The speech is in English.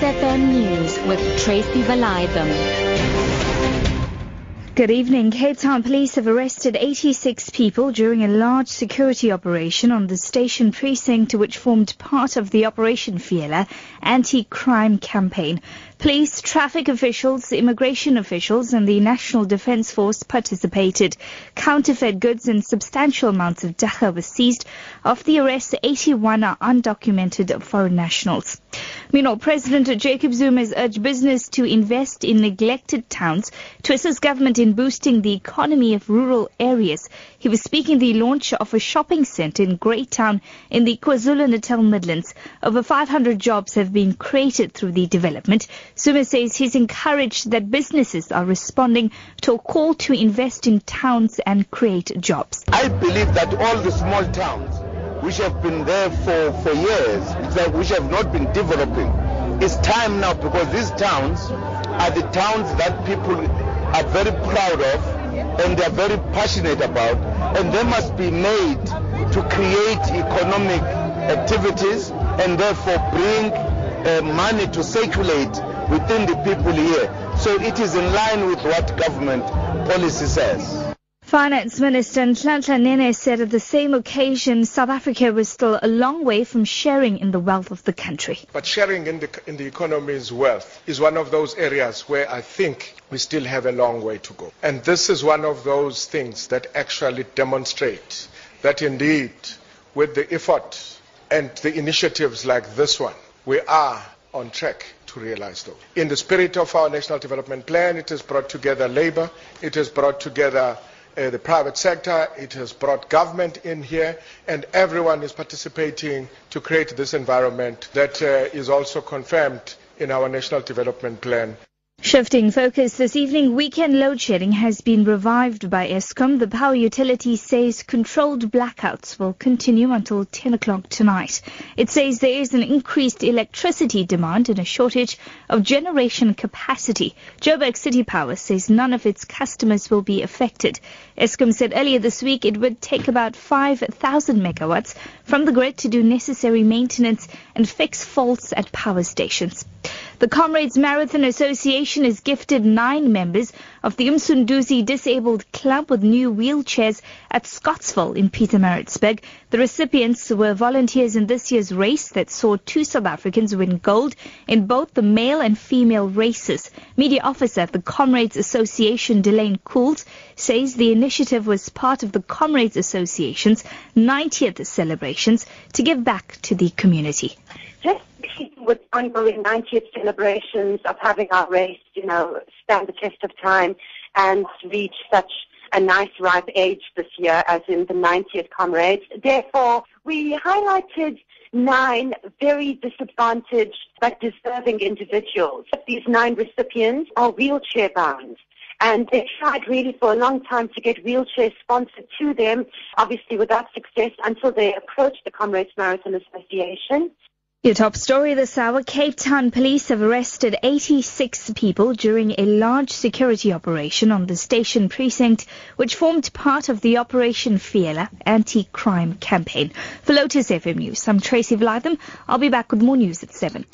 FM News with Tracy Valaydham. Good evening. Cape Town police have arrested 86 people during a large security operation on the station precinct which formed part of the Operation Fiela anti-crime campaign. Police, traffic officials, immigration officials and the National Defence Force participated. Counterfeit goods and substantial amounts of dagga were seized. Of the arrests, 81 are undocumented foreign nationals. Meanwhile, President Jacob Zuma has urged business to invest in neglected towns to assist government in boosting the economy of rural areas. He was speaking the launch of a shopping centre in Greytown in the KwaZulu-Natal Midlands. Over 500 jobs have been created through the development. Zuma says he's encouraged that businesses are responding to a call to invest in towns and create jobs. I believe that all the small towns which have been there for, for years, which have not been developing. It's time now because these towns are the towns that people are very proud of and they're very passionate about and they must be made to create economic activities and therefore bring uh, money to circulate within the people here. So it is in line with what government policy says. Finance Minister Nhlanhla Nene said at the same occasion South Africa was still a long way from sharing in the wealth of the country. But sharing in the, in the economy's wealth is one of those areas where I think we still have a long way to go. And this is one of those things that actually demonstrate that indeed with the effort and the initiatives like this one, we are on track to realize those. In the spirit of our National Development Plan, it has brought together labor, it has brought together uh, the private sector, it has brought government in here, and everyone is participating to create this environment that uh, is also confirmed in our National Development Plan. Shifting focus this evening, weekend load shedding has been revived by Eskom. The power utility says controlled blackouts will continue until 10 o'clock tonight. It says there is an increased electricity demand and a shortage of generation capacity. Joburg City Power says none of its customers will be affected. Eskom said earlier this week it would take about 5,000 megawatts from the grid to do necessary maintenance and fix faults at power stations. The Comrades Marathon Association has gifted nine members of the Umsunduzi Disabled Club with new wheelchairs at Scottsville in Pietermaritzburg. The recipients were volunteers in this year's race that saw two South Africans win gold in both the male and female races. Media officer at the Comrades Association, Delane Cools, says the initiative was part of the Comrades Association's 90th celebrations to give back to the community with ongoing 90th celebrations of having our race, you know, stand the test of time and reach such a nice ripe age this year as in the 90th comrades. Therefore, we highlighted nine very disadvantaged but deserving individuals. These nine recipients are wheelchair bound. And they tried really for a long time to get wheelchairs sponsored to them, obviously without success until they approached the Comrades Marathon Association. Your top story this hour, Cape Town police have arrested 86 people during a large security operation on the station precinct, which formed part of the Operation Fiela anti-crime campaign. For Lotus FM News, I'm Tracy Valaydham. I'll be back with more news at 7.